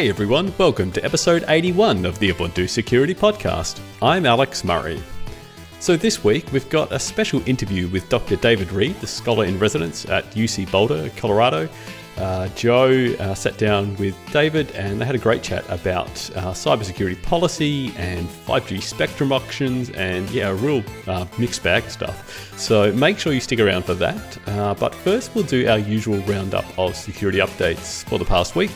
Hey everyone, welcome to episode 81 of the Ubuntu Security Podcast. I'm Alex Murray. So, this week we've got a special interview with Dr. David Reed, the scholar in residence at UC Boulder, Colorado. Uh, Joe uh, sat down with David and they had a great chat about uh, cybersecurity policy and 5G spectrum auctions and, yeah, a real uh, mixed bag stuff. So, make sure you stick around for that. Uh, but first, we'll do our usual roundup of security updates for the past week.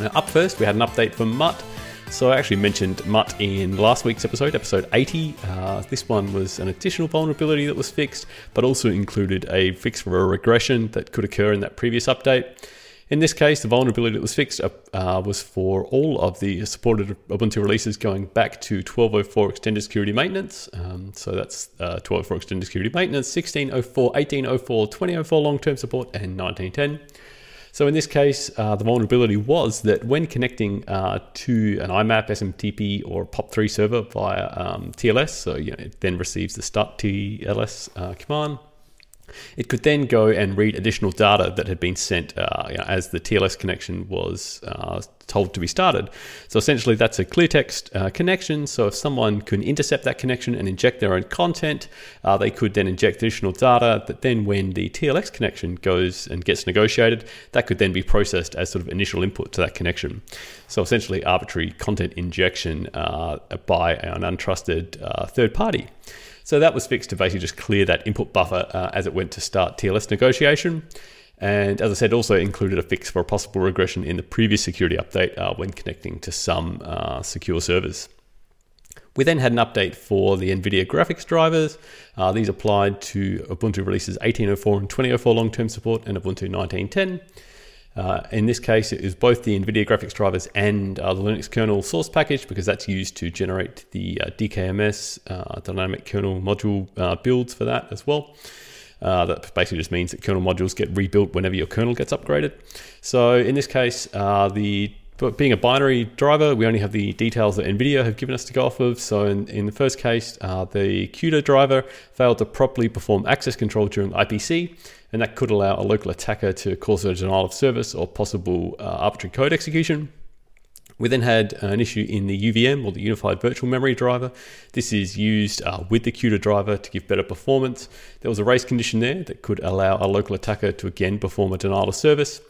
Now, up first, we had an update from Mutt. So I actually mentioned Mutt in last week's episode, episode 80. Uh, this one was an additional vulnerability that was fixed, but also included a fix for a regression that could occur in that previous update. In this case, the vulnerability that was fixed uh, was for all of the supported Ubuntu releases going back to 1204 extended security maintenance. Um, so that's uh, 1204 extended security maintenance, 1604, 1804, 2004 long term support, and 1910. So in this case, uh, the vulnerability was that when connecting uh, to an IMAP, SMTP, or POP3 server via um, TLS, so you know, it then receives the start TLS uh, command, it could then go and read additional data that had been sent uh, you know, as the TLS connection was uh, told to be started. So essentially, that's a clear text uh, connection. So if someone can intercept that connection and inject their own content, uh, they could then inject additional data that then, when the TLS connection goes and gets negotiated, that could then be processed as sort of initial input to that connection. So essentially, arbitrary content injection uh, by an untrusted uh, third party. So that was fixed to basically just clear that input buffer uh, as it went to start TLS negotiation. And as I said, also included a fix for a possible regression in the previous security update uh, when connecting to some uh, secure servers. We then had an update for the NVIDIA graphics drivers. Uh, these applied to Ubuntu releases 1804 and 2004 long term support and Ubuntu 1910. Uh, in this case, it is both the NVIDIA graphics drivers and uh, the Linux kernel source package because that's used to generate the uh, DKMS uh, dynamic kernel module uh, builds for that as well. Uh, that basically just means that kernel modules get rebuilt whenever your kernel gets upgraded. So in this case, the but being a binary driver, we only have the details that NVIDIA have given us to go off of. So in, in the first case, uh, the CUDA driver failed to properly perform access control during IPC, and that could allow a local attacker to cause a denial of service or possible uh, arbitrary code execution. We then had an issue in the UVM or the Unified Virtual Memory driver. This is used uh, with the CUDA driver to give better performance. There was a race condition there that could allow a local attacker to again perform a denial of service.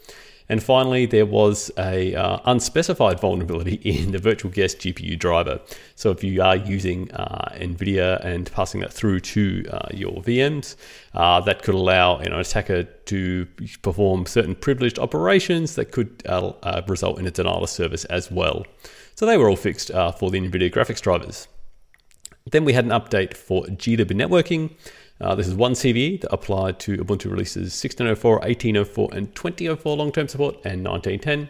And finally, there was a uh, unspecified vulnerability in the virtual guest GPU driver. So if you are using uh, NVIDIA and passing that through to uh, your VMs, uh, that could allow an attacker to perform certain privileged operations that could uh, uh, result in a denial of service as well. So they were all fixed for the NVIDIA graphics drivers. Then we had an update for glib networking. Uh, this is one CVE that applied to Ubuntu releases 1604, 1804, and 2004 long term support and 1910.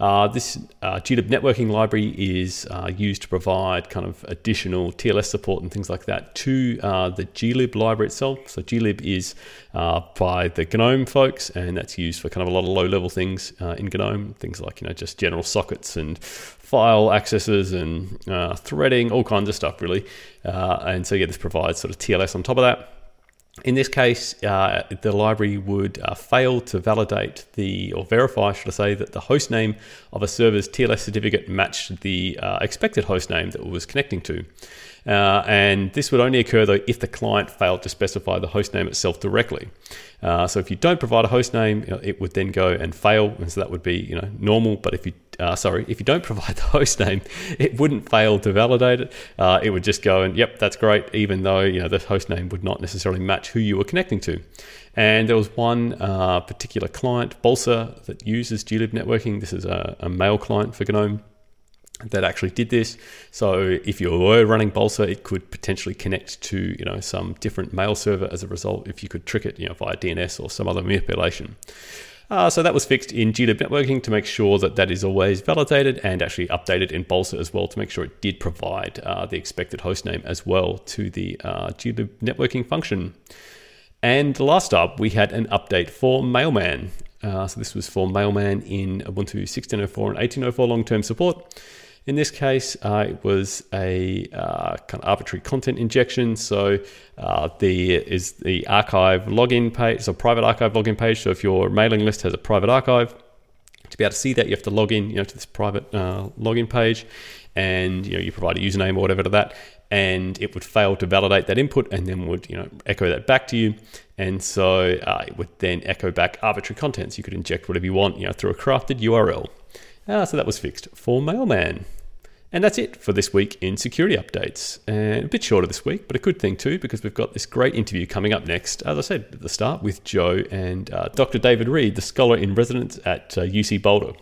Uh, this uh, glib networking library is uh, used to provide kind of additional TLS support and things like that to uh, the glib library itself. So glib is uh, by the GNOME folks, and that's used for kind of a lot of low-level things uh, in GNOME, things like you know just general sockets and file accesses and threading, all kinds of stuff really. and so yeah, this provides sort of TLS on top of that. In this case, uh, the library would uh, fail to validate the, or verify, should I say, that the host name of a server's TLS certificate matched the uh, expected host name that it was connecting to. Uh, and this would only occur though if the client failed to specify the host name itself directly. Uh, so if you don't provide a host name, you know, it would then go and fail, and so that would be you know normal. But if you uh, sorry, if you don't provide the host name, it wouldn't fail to validate it. Uh, it would just go and yep, that's great, even though you know the host name would not necessarily match who you were connecting to. And there was one uh, particular client, Balsa, that uses glib networking. This is a, a mail client for GNOME that actually did this. So if you were running Balsa, it could potentially connect to you know some different mail server as a result. If you could trick it, you know via DNS or some other manipulation. Uh, so that was fixed in glib networking to make sure that that is always validated and actually updated in Balsa as well to make sure it did provide uh, the expected hostname as well to the uh, glib networking function. And last up, we had an update for Mailman. Uh, so this was for Mailman in Ubuntu 1604 and 1804 long-term support. In this case, uh, it was a uh, kind of arbitrary content injection. So uh, the is the archive login page, so private archive login page. So if your mailing list has a private archive, to be able to see that, you have to log in, you know, to this private uh, login page, and you know you provide a username or whatever to that, and it would fail to validate that input, and then would you know echo that back to you, and so uh, it would then echo back arbitrary contents. You could inject whatever you want, you know, through a crafted URL. Uh, so that was fixed for Mailman. And that's it for this week in security updates. And a bit shorter this week, but a good thing too, because we've got this great interview coming up next, as I said at the start, with Joe and uh, Dr. David Reed, the scholar in residence at uh, UC Boulder.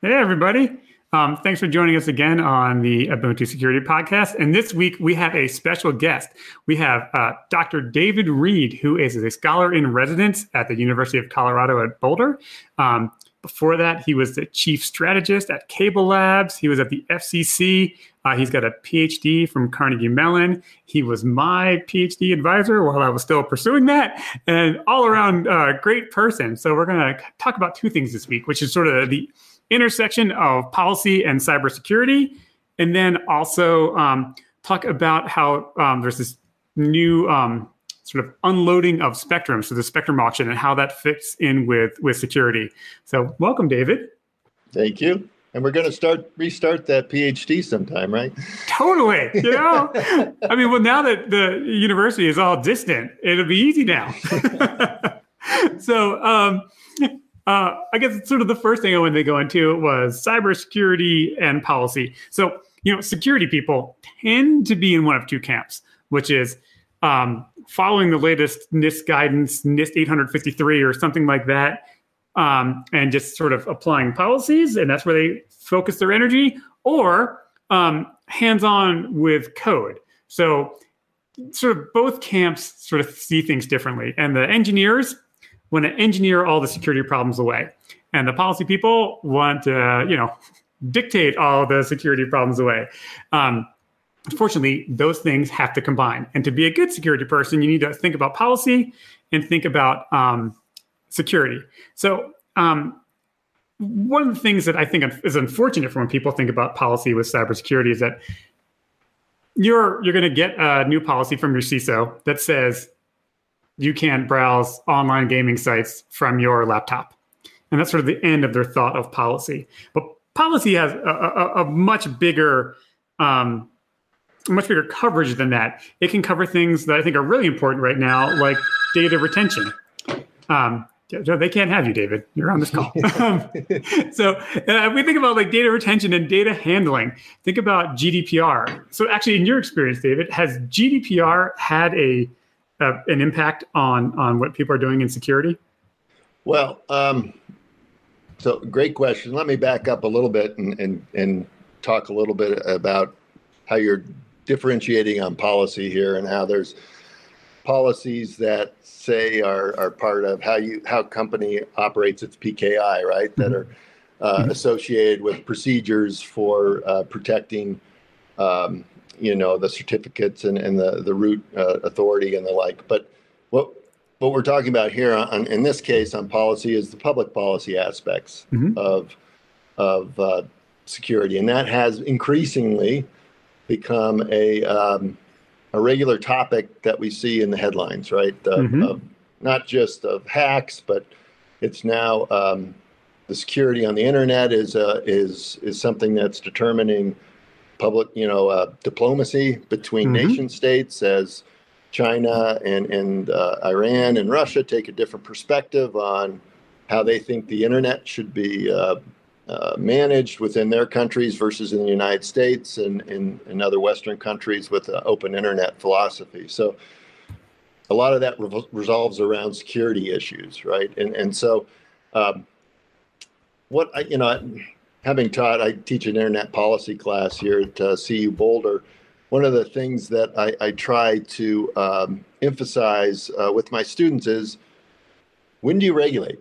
Hey, everybody. Um, thanks for joining us again on the Ubuntu Security Podcast. And this week we have a special guest. We have uh, Dr. David Reed, who is a scholar in residence at the University of Colorado at Boulder. Um, before that, he was the chief strategist at Cable Labs. He was at the FCC. Uh, he's got a PhD from Carnegie Mellon. He was my PhD advisor while I was still pursuing that, and all around uh, great person. So we're going to talk about two things this week, which is sort of the intersection of policy and cybersecurity, and then also um, talk about how um, there's this new um, sort of unloading of spectrum, so the spectrum auction, and how that fits in with with security. So, welcome, David. Thank you. And we're going to start restart that PhD sometime, right? Totally. You know, I mean, well, now that the university is all distant, it'll be easy now. so, um, uh, I guess sort of the first thing I wanted to go into was cybersecurity and policy. So, you know, security people tend to be in one of two camps, which is um, following the latest NIST guidance, NIST 853 or something like that, um, and just sort of applying policies, and that's where they focus their energy, or um, hands on with code. So, sort of both camps sort of see things differently. And the engineers want to engineer all the security problems away. And the policy people want to, you know, dictate all the security problems away. Um, unfortunately, those things have to combine. And to be a good security person, you need to think about policy and think about um, security. So, um, one of the things that I think is unfortunate for when people think about policy with cybersecurity is that you're you're going to get a new policy from your CISO that says you can't browse online gaming sites from your laptop. And that's sort of the end of their thought of policy. But policy has a, a, a much bigger, um, much bigger coverage than that. It can cover things that I think are really important right now, like data retention. Um, they can't have you, David. You're on this call. um, so uh, we think about like data retention and data handling. Think about GDPR. So actually, in your experience, David, has GDPR had a uh, an impact on on what people are doing in security? Well, um, so great question. Let me back up a little bit and and and talk a little bit about how you're differentiating on policy here and how there's policies that say are, are part of how you how company operates its PKI, right? Mm-hmm. That are uh, mm-hmm. associated with procedures for uh, protecting um, you know the certificates and, and the the root uh, authority and the like. But what what we're talking about here on, in this case on policy is the public policy aspects mm-hmm. of of uh, security, and that has increasingly become a um, a regular topic that we see in the headlines, right? mm-hmm. of, not just of hacks, but it's now um, the security on the internet is uh, is is something that's determining public, you know, uh, diplomacy between mm-hmm. nation states as China and and uh, Iran and Russia take a different perspective on how they think the internet should be uh, uh managed within their countries versus in the United States and in, in other Western countries with an open internet philosophy. So a lot of that re- resolves around security issues, right? And and so um, what I, you know having taught, I teach an internet policy class here at uh, CU Boulder. One of the things that I, I try to um, emphasize uh, with my students is when do you regulate?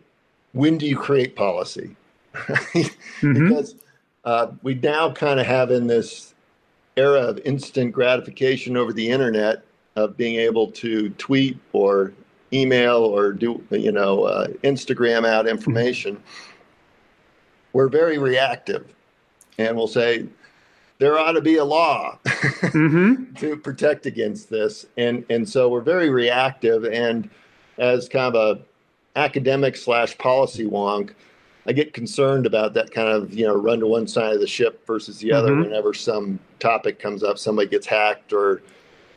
When do you create policy? mm-hmm. Because uh, we now kind of have in this era of instant gratification over the internet of being able to tweet or email or do you know uh, Instagram out information. Mm-hmm we're very reactive and we'll say there ought to be a law mm-hmm. to protect against this. And and so we're very reactive. And as kind of a academic slash policy wonk, I get concerned about that kind of you know run to one side of the ship versus the other mm-hmm. whenever some topic comes up, somebody gets hacked or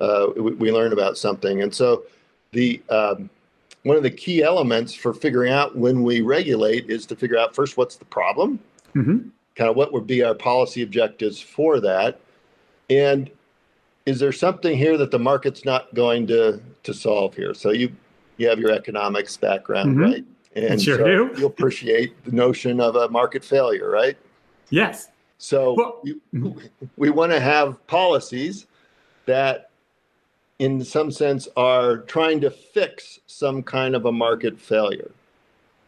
uh, we, we, learn about something. And so the um, one of the key elements for figuring out when we regulate is to figure out first what's the problem. Mm-hmm kind of what would be our policy objectives for that and is there something here that the market's not going to to solve here so you you have your economics background mm-hmm. right and sure so do. you appreciate the notion of a market failure right yes so well, you, mm-hmm. we want to have policies that in some sense are trying to fix some kind of a market failure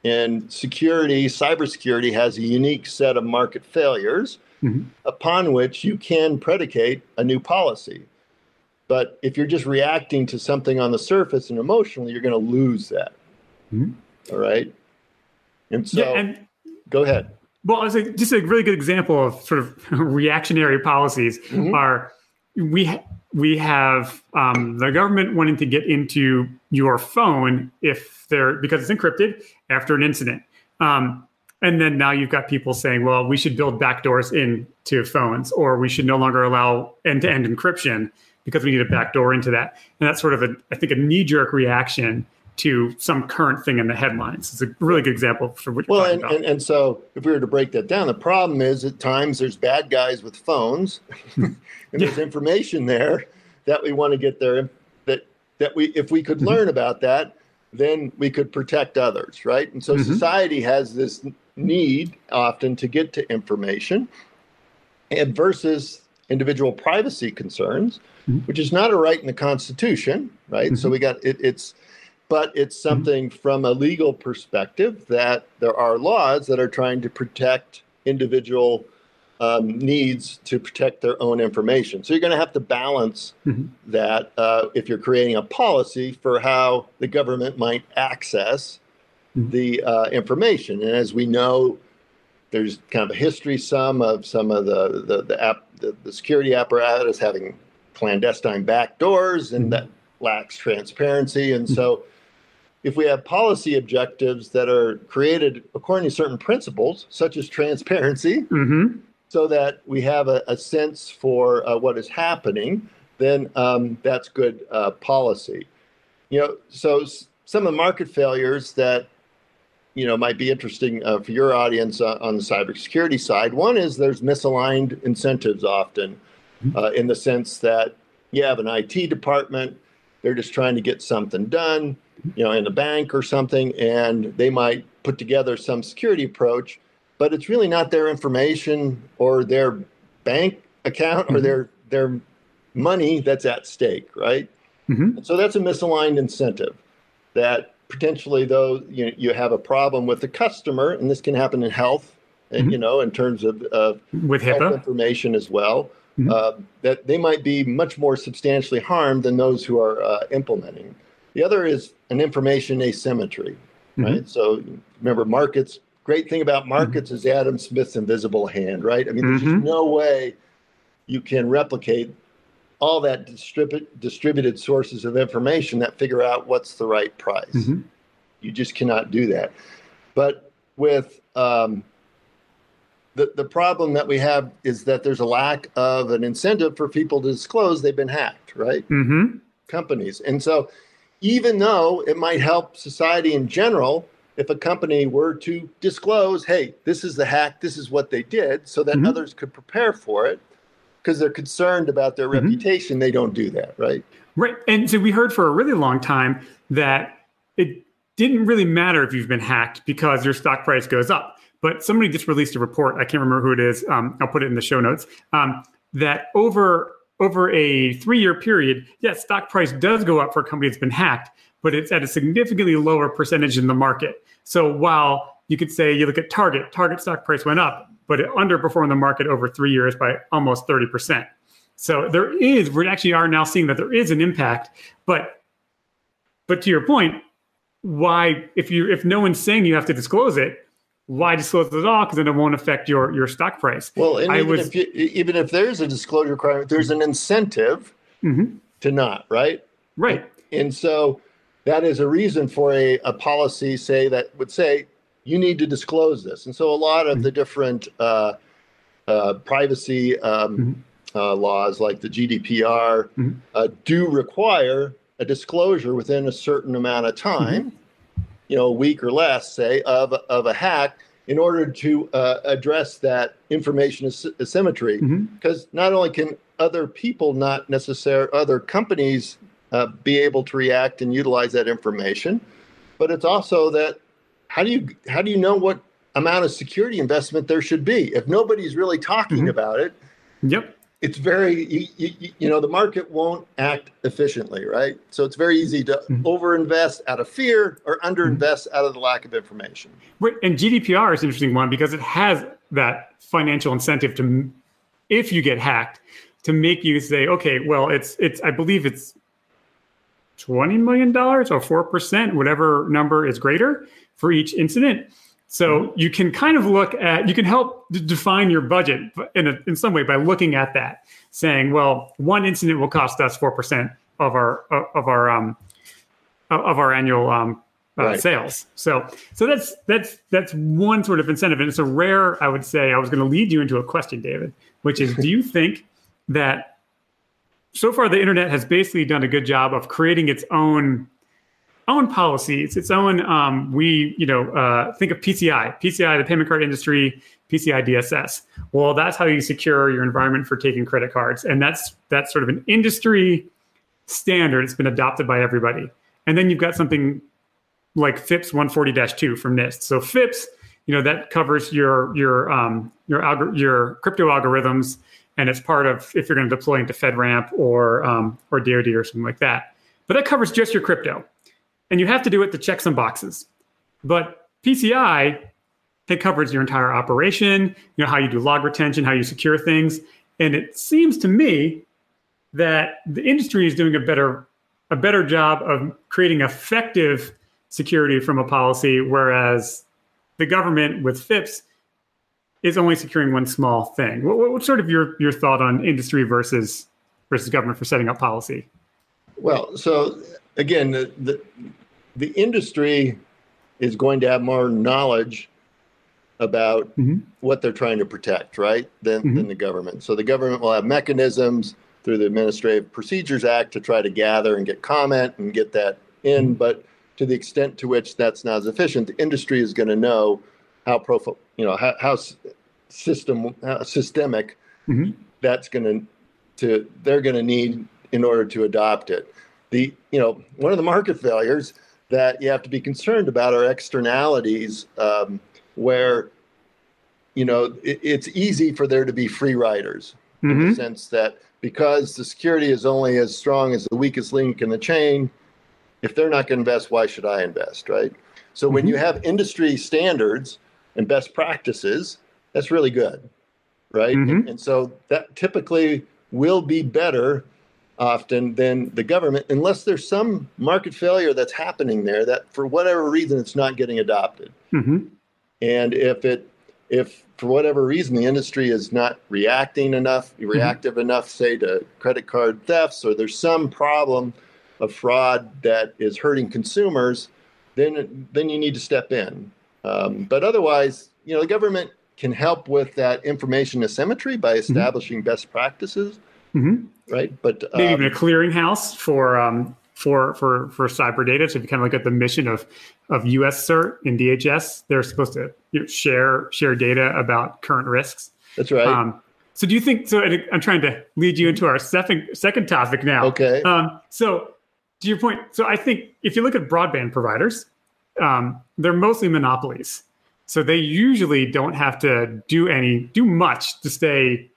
and security, cybersecurity has a unique set of market failures mm-hmm. upon which you can predicate a new policy. But if you're just reacting to something on the surface and emotionally, you're going to lose that. Mm-hmm. All right. And so, yeah, and, go ahead. Well, I was like, just a really good example of sort of reactionary policies mm-hmm. are we ha- we have um, the government wanting to get into your phone if they're because it's encrypted after an incident. Um, and then now you've got people saying, well, we should build backdoors into phones, or we should no longer allow end-to-end encryption because we need a backdoor into that. And that's sort of a, I think, a knee-jerk reaction to some current thing in the headlines. It's a really good example for what well, and, and, and, so if we were to break that down, the problem is at times there's bad guys with phones, and there's information there that we want to get there. That that we, if we could mm-hmm. learn about that, then we could protect others, right? And so mm-hmm. society has this need often to get to information, and versus individual privacy concerns, mm-hmm. which is not a right in the Constitution, right? So mm-hmm. we got it, it's but it's mm-hmm. something from a legal perspective that there are laws that are trying to protect individual um, needs to protect their own information. So you're going to have to balance mm-hmm. that uh, if you're creating a policy for how the government might access mm-hmm. the uh, information. And as we know, there's kind of a history some of some of the the the, app, the, the security apparatus having clandestine backdoors, and mm-hmm. that lacks transparency. And so if we have policy objectives that are created according to certain principles, such as transparency, mm-hmm. so that we have a, a sense for uh, what is happening, then um, that's good uh, policy. You know, so s- some of the market failures that you know might be interesting uh, for your audience uh, on the cybersecurity side. One is there's misaligned incentives often, mm-hmm. uh, in the sense that you have an IT department, they're just trying to get something done you know, in a bank or something, and they might put together some security approach, but it's really not their information or their bank account mm-hmm. or their their money that's at stake, right? Mm-hmm. So that's a misaligned incentive that potentially though you, you have a problem with the customer, and this can happen in health, and mm-hmm. you know, in terms of uh, with HIPAA information as well. Mm-hmm. Uh, that they might be much more substantially harmed than those who are uh, implementing. The other is an information asymmetry, mm-hmm. right? So remember, markets. Great thing about markets mm-hmm. is Adam Smith's invisible hand, right? I mean, there's mm-hmm. no way you can replicate all that distribu- distributed sources of information that figure out what's the right price. Mm-hmm. You just cannot do that. But with um, the, the problem that we have is that there's a lack of an incentive for people to disclose they've been hacked, right? Mm-hmm. Companies. And so even though it might help society in general if a company were to disclose, hey, this is the hack, this is what they did, so that mm-hmm. others could prepare for it because they're concerned about their mm-hmm. reputation, they don't do that, right? Right. And so we heard for a really long time that it didn't really matter if you've been hacked because your stock price goes up. But somebody just released a report, I can't remember who it is, um, I'll put it in the show notes, um, that over over a three year period, yes, stock price does go up for a company that's been hacked, but it's at a significantly lower percentage in the market. So while you could say you look at Target, Target stock price went up, but it underperformed the market over three years by almost 30%. So there is, we actually are now seeing that there is an impact. But but to your point, why if you if no one's saying you have to disclose it, why disclose it at all? Because then it won't affect your your stock price. Well, and I even, was- if you, even if there's a disclosure requirement, there's an incentive Mhm. to not, right? Right. And so that is a reason for a, a policy, say, that would say you need to disclose this. And so a lot of the different uh, uh, privacy um, uh, laws, like the GDPR, Mhm. uh, do require a disclosure within a certain amount of time, you know, a week or less, say, of, of a hack in order to uh, address that information as- asymmetry. Because not only can other people not necessarily, other companies uh, be able to react and utilize that information, but it's also that how do you how do you know what amount of security investment there should be if nobody's really talking Mhm. about it? Yep. It's very you, you, you know the market won't act efficiently, right? So it's very easy to Mhm. overinvest out of fear or underinvest out of the lack of information. Right. And GDPR is an interesting one because it has that financial incentive to, if you get hacked, to make you say, okay, well, it's it's I believe it's twenty million dollars or four percent, whatever number is greater for each incident. So you can kind of look at you can help d- define your budget in a, in some way by looking at that, saying, well, one incident will cost us four percent of our of our um of our annual um, uh, Right. sales. So so that's that's that's one sort of incentive, and it's a rare. I would say I was going to lead you into a question, David, which is, do you think that so far the internet has basically done a good job of creating its own own policies, its own um, we you know uh, think of PCI, PCI, the payment card industry, PCI DSS. Well, that's how you secure your environment for taking credit cards, and that's that's sort of an industry standard. It's been adopted by everybody, and then you've got something like FIPS 140-2 from NIST. So FIPS, you know, that covers your your um, your algor- your crypto algorithms, and it's part of if you're going to deploy into FedRAMP or um, or DoD or something like that. But that covers just your crypto, and you have to do it to check some boxes. But PCI it covers your entire operation, you know, how you do log retention, how you secure things, and it seems to me that the industry is doing a better a better job of creating effective security from a policy, whereas the government with FIPS is only securing one small thing. What, what- what's sort of your, your thought on industry versus versus government for setting up policy? Well, so again, the, the the industry is going to have more knowledge about Mhm. what they're trying to protect, right? Than Mhm. than the government. So the government will have mechanisms through the Administrative Procedures Act to try to gather and get comment and get that in, but to the extent to which that's not as efficient, the industry is going to know how profile, you know, how, how system how systemic Mhm. that's going to to they're going to need in order to adopt it. The you know one of the market failures that you have to be concerned about are externalities um, where you know it, it's easy for there to be free riders in Mhm. the sense that because the security is only as strong as the weakest link in the chain if they're not going to invest why should i invest right so when you have industry standards and best practices that's really good right Mhm. and, and so that typically will be better often than the government unless there's some market failure that's happening there that for whatever reason it's not getting adopted. Mhm. and if it if for whatever reason the industry is not reacting enough reactive enough say to credit card thefts or there's some problem of fraud that is hurting consumers then then you need to step in. Um, but otherwise you know the government can help with that information asymmetry by establishing best practices Mhm. right but Maybe um, even a clearinghouse for um, for for for cyber data. So if you kind of look at the mission of of US CERT and DHS, they're supposed to you know, share share data about current risks. that's right Um, so do you think? So I'm trying to lead you into our second second topic now. okay Um, so to your point, so I think if you look at broadband providers, um, they're mostly monopolies. So they usually don't have to do any do much to stay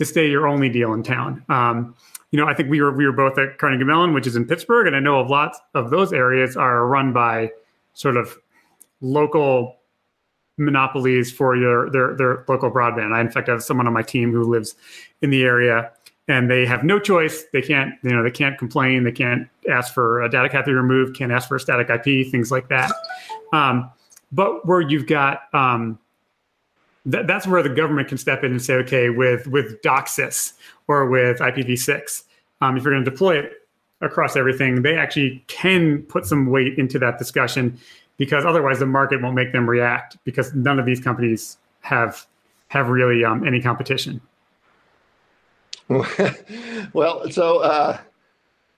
to stay your only deal in town. Um, you know, I think we were we were both at Carnegie Mellon, which is in Pittsburgh, and I know a lot of those areas are run by sort of local monopolies for your their their local broadband. I in fact have someone on my team who lives in the area and they have no choice. They can't, you know, they can't complain. They can't ask for a data be removed. Can't ask for a static IP, things like that. Um, but where you've got um, th- that's where the government can step in and say, okay, with with DOCSIS or with IPv6, um, if you're going to deploy it across everything, they actually can put some weight into that discussion because otherwise the market won't make them react because none of these companies have have really um, any competition. well, so uh,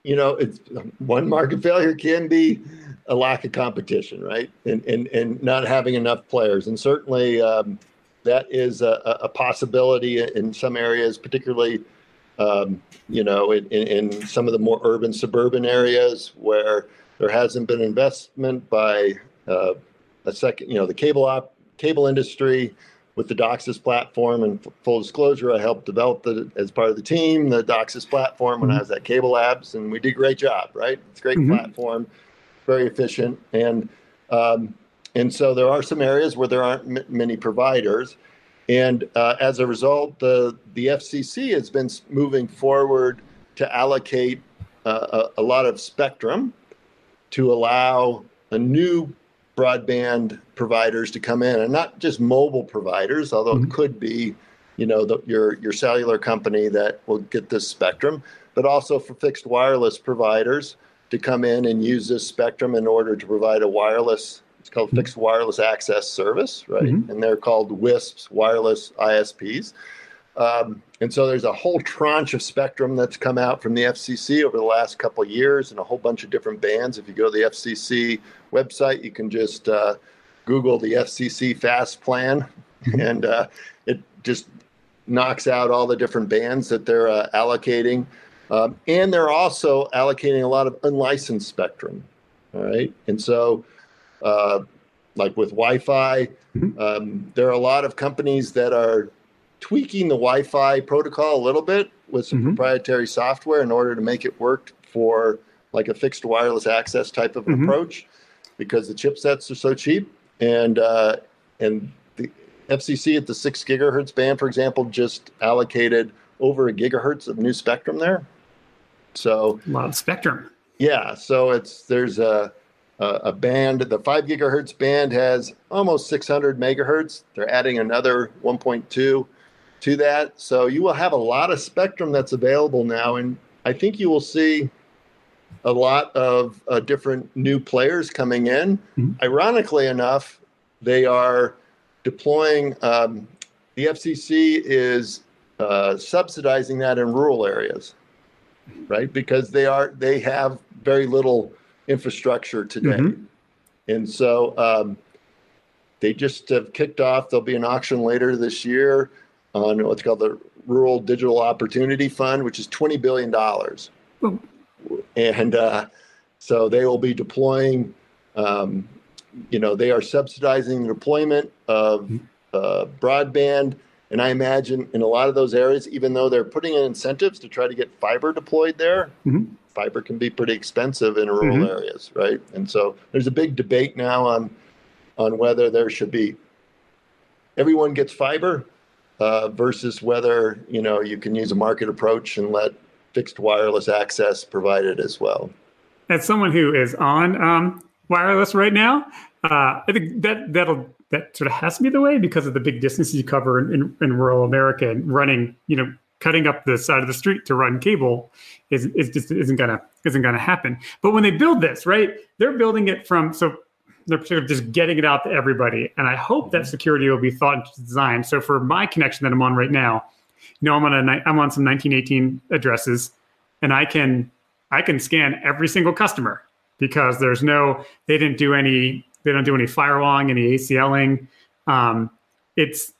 you know, it's one market failure can be a lack of competition, right? And and and not having enough players, and certainly um, that is a, a, possibility in some areas, particularly. Um, you know, in, in some of the more urban suburban areas where there hasn't been investment by uh, a second, you know, the cable op cable industry with the DOCSIS platform. And full disclosure, I helped develop the as part of the team the DOCSIS platform when mm-hmm. I was at Cable Labs, and we did a great job. Right, it's a great mm-hmm. platform, very efficient, and um, and so there are some areas where there aren't m- many providers. And uh, as a result, the, the FCC has been moving forward to allocate uh, a, a, lot of spectrum to allow a new broadband providers to come in, and not just mobile providers, although mm-hmm. it could be, you know, the, your your cellular company that will get this spectrum, but also for fixed wireless providers to come in and use this spectrum in order to provide a wireless. It's called mm-hmm. fixed wireless access service, right? Mm-hmm. And they're called WISPs, wireless ISPs. Um, and so there's a whole tranche of spectrum that's come out from the FCC over the last couple of years and a whole bunch of different bands. If you go to the FCC website, you can just uh, Google the FCC Fast Plan, mm-hmm. and uh, it just knocks out all the different bands that they're uh, allocating. Um, and they're also allocating a lot of unlicensed spectrum. All right. And so, uh, like with Wi Fi, mm-hmm. um, there are a lot of companies that are tweaking the Wi-Fi protocol a little bit with some mm-hmm. proprietary software in order to make it work for like a fixed wireless access type of mm-hmm. approach, because the chipsets are so cheap. And uh, and the FCC at the six gigahertz band, for example, just allocated over a gigahertz of new spectrum there. So a lot of spectrum. Yeah, so it's there's a a band. The five gigahertz band has almost 600 megahertz. They're adding another 1.2 to that. So you will have a lot of spectrum that's available now, and I think you will see a lot of uh, different new players coming in. Mm-hmm. Ironically enough, they are deploying. Um, the FCC is uh, subsidizing that in rural areas, right? Because they are they have very little infrastructure today, mm-hmm. and so um, they just have kicked off. There'll be an auction later this year on what's called the Rural Digital Opportunity Fund, which is $20 billion. And uh, so they will be deploying, um, you know, they are subsidizing the deployment of uh, broadband. And I imagine in a lot of those areas, even though they're putting in incentives to try to get fiber deployed there, mm-hmm. Fiber can be pretty expensive in rural mm-hmm. areas, right? And so there's a big debate now on on whether there should be everyone gets fiber uh, versus whether you know you can use a market approach and let fixed wireless access provide it as well. As someone who is on um, wireless right now, uh, I think that that'll that sort of has to be the way because of the big distances you cover in, in, in, rural America and running, you know, cutting up the side of the street to run cable is, is just isn't gonna isn't gonna happen. But when they build this, right, they're building it from so they're sort of just getting it out to everybody. And I hope that mm-hmm. security will be thought into design. So for my connection that I'm on right now, you know, I'm on a I'm on some 1918 addresses, and I can I can scan every single customer because there's no they didn't do any they don't do any firewalling, any ACLing. Um, it's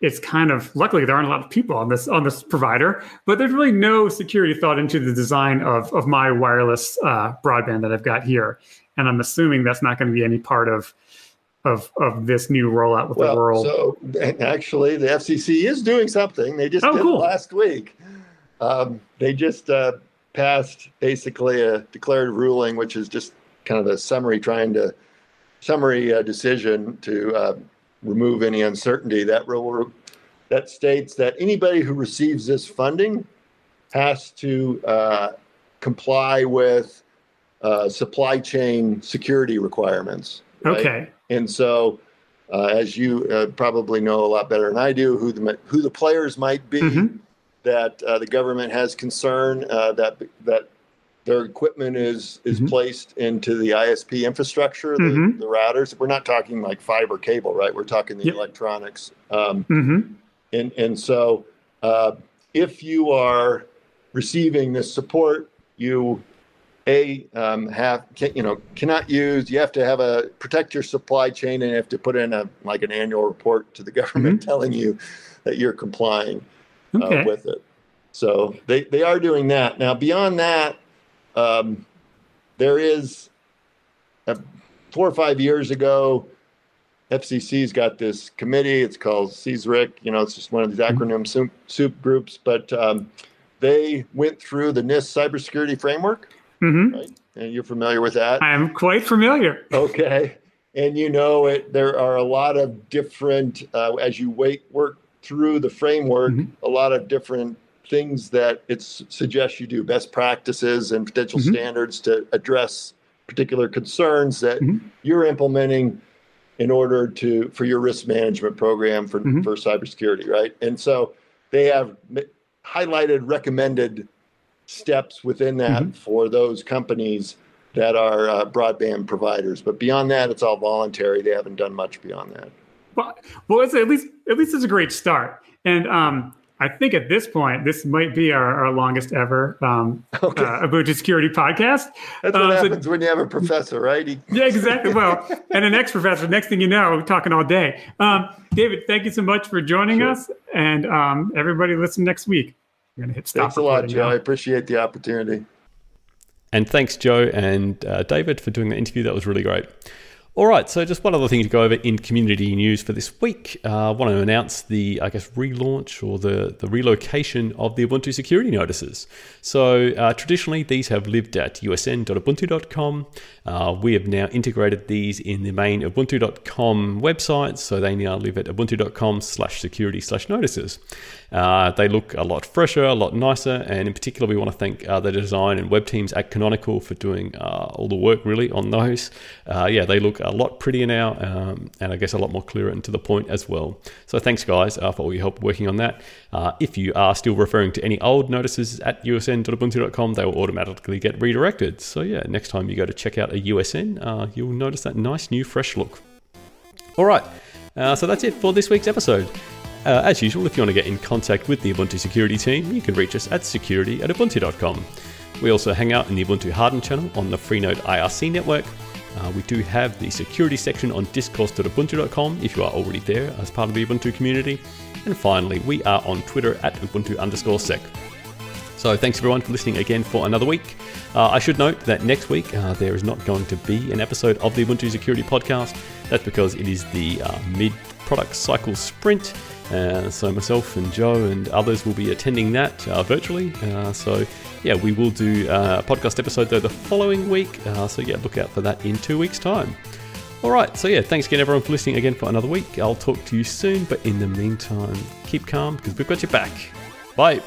it's kind of luckily there aren't a lot of people on this on this provider, but there's really no security thought into the design of of my wireless uh, broadband that I've got here and I'm assuming that's not going to be any part of of of this new rollout with well, the world. So actually, the FCC is doing something. They just oh, did cool. last week. Um, they just uh, passed basically a declarative ruling, which is just kind of a summary trying to summary uh, decision to uh, remove any uncertainty that will that states that anybody who receives this funding has to uh, comply with uh, supply chain security requirements. Right? Okay. And so, uh, as you uh, probably know a lot better than I do, who the who the players might be Mhm. that uh, the government has concern uh, that that their equipment is is Mhm. placed into the ISP infrastructure, the, Mhm. the routers. We're not talking like fiber cable, right? We're talking the Yep. electronics. Um, hmm and and so uh, if you are receiving this support, you a um, have can, you know cannot use. You have to have a protect your supply chain, and you have to put in a like an annual report to the government telling you that you're complying uh, with it. So they they are doing that now. Beyond that, um, there is uh, four or five years ago. FCC's got this committee. It's called CSRIC. You know, it's just one of these acronym soup, soup groups. But um, they went through the NIST cybersecurity framework. hmm Right, and you're familiar with that. I am quite familiar. Okay. And you know it. There are a lot of different uh, as you wait work through the framework. Mhm. A lot of different things that it suggests you do, best practices and potential Mhm. standards to address particular concerns that Mhm. you're implementing in order to for your risk management program for Mhm. for cybersecurity, right? And so they have highlighted recommended steps within that Mhm. for those companies that are uh, broadband providers. But beyond that, it's all voluntary. They haven't done much beyond that. Well, well, it's at least at least it's a great start. And um, I think at this point, this might be our, our longest ever um, Okay. uh, Ubuntu security podcast. That's what Uh, so- happens when you have a professor, right? He, yeah, exactly. Well, and the next professor, next thing you know, we're talking all day. Um, David, thank you so much for joining Sure. us. And um, everybody listen next week. We're going to hit stop. thanks a lot, Joe. now. I appreciate the opportunity. And thanks, Joe and uh, David, for doing the interview. That was really great. All right, so just one other thing to go over in community news for this week. Uh, I want to announce the, I guess, relaunch or the, the relocation of the Ubuntu security notices. So uh, traditionally, these have lived at usn.ubuntu.com. Uh, we have now integrated these in the main ubuntu.com website, so they now live at ubuntu.com slash security slash notices. Uh, they look a lot fresher, a lot nicer, and in particular, we want to thank uh, the design and web teams at Canonical for doing uh, all the work really on those. Uh, yeah, they look a lot prettier now, um, and I guess a lot more clear and to the point as well. So thanks, guys, uh, for all your help working on that. Uh, if you are still referring to any old notices at usn.ubuntu.com, they will automatically get redirected. So yeah, next time you go to check out a USN, you'll notice that nice new fresh look. All right, uh, so that's it for this week's episode. Uh, as usual, if you want to get in contact with the Ubuntu security team, you can reach us at security at ubuntu.com. We also hang out in the Ubuntu Hardened channel on the Freenode IRC network. Uh, we do have the security section on discourse.ubuntu.com if you are already there as part of the Ubuntu community. And finally, we are on Twitter at ubuntu underscore sec. So thanks everyone for listening again for another week. Uh, I should note that next week uh, there is not going to be an episode of the Ubuntu Security Podcast. That's because it is the uh, mid product cycle sprint. Uh, so myself and Joe and others will be attending that uh, virtually. Uh, so yeah, we will do uh, a podcast episode though the following week. Uh, so yeah, look out for that in two weeks' time. All right, so yeah, thanks again everyone for listening again for another week. I'll talk to you soon, but in the meantime, keep calm because we've got your back. Bye.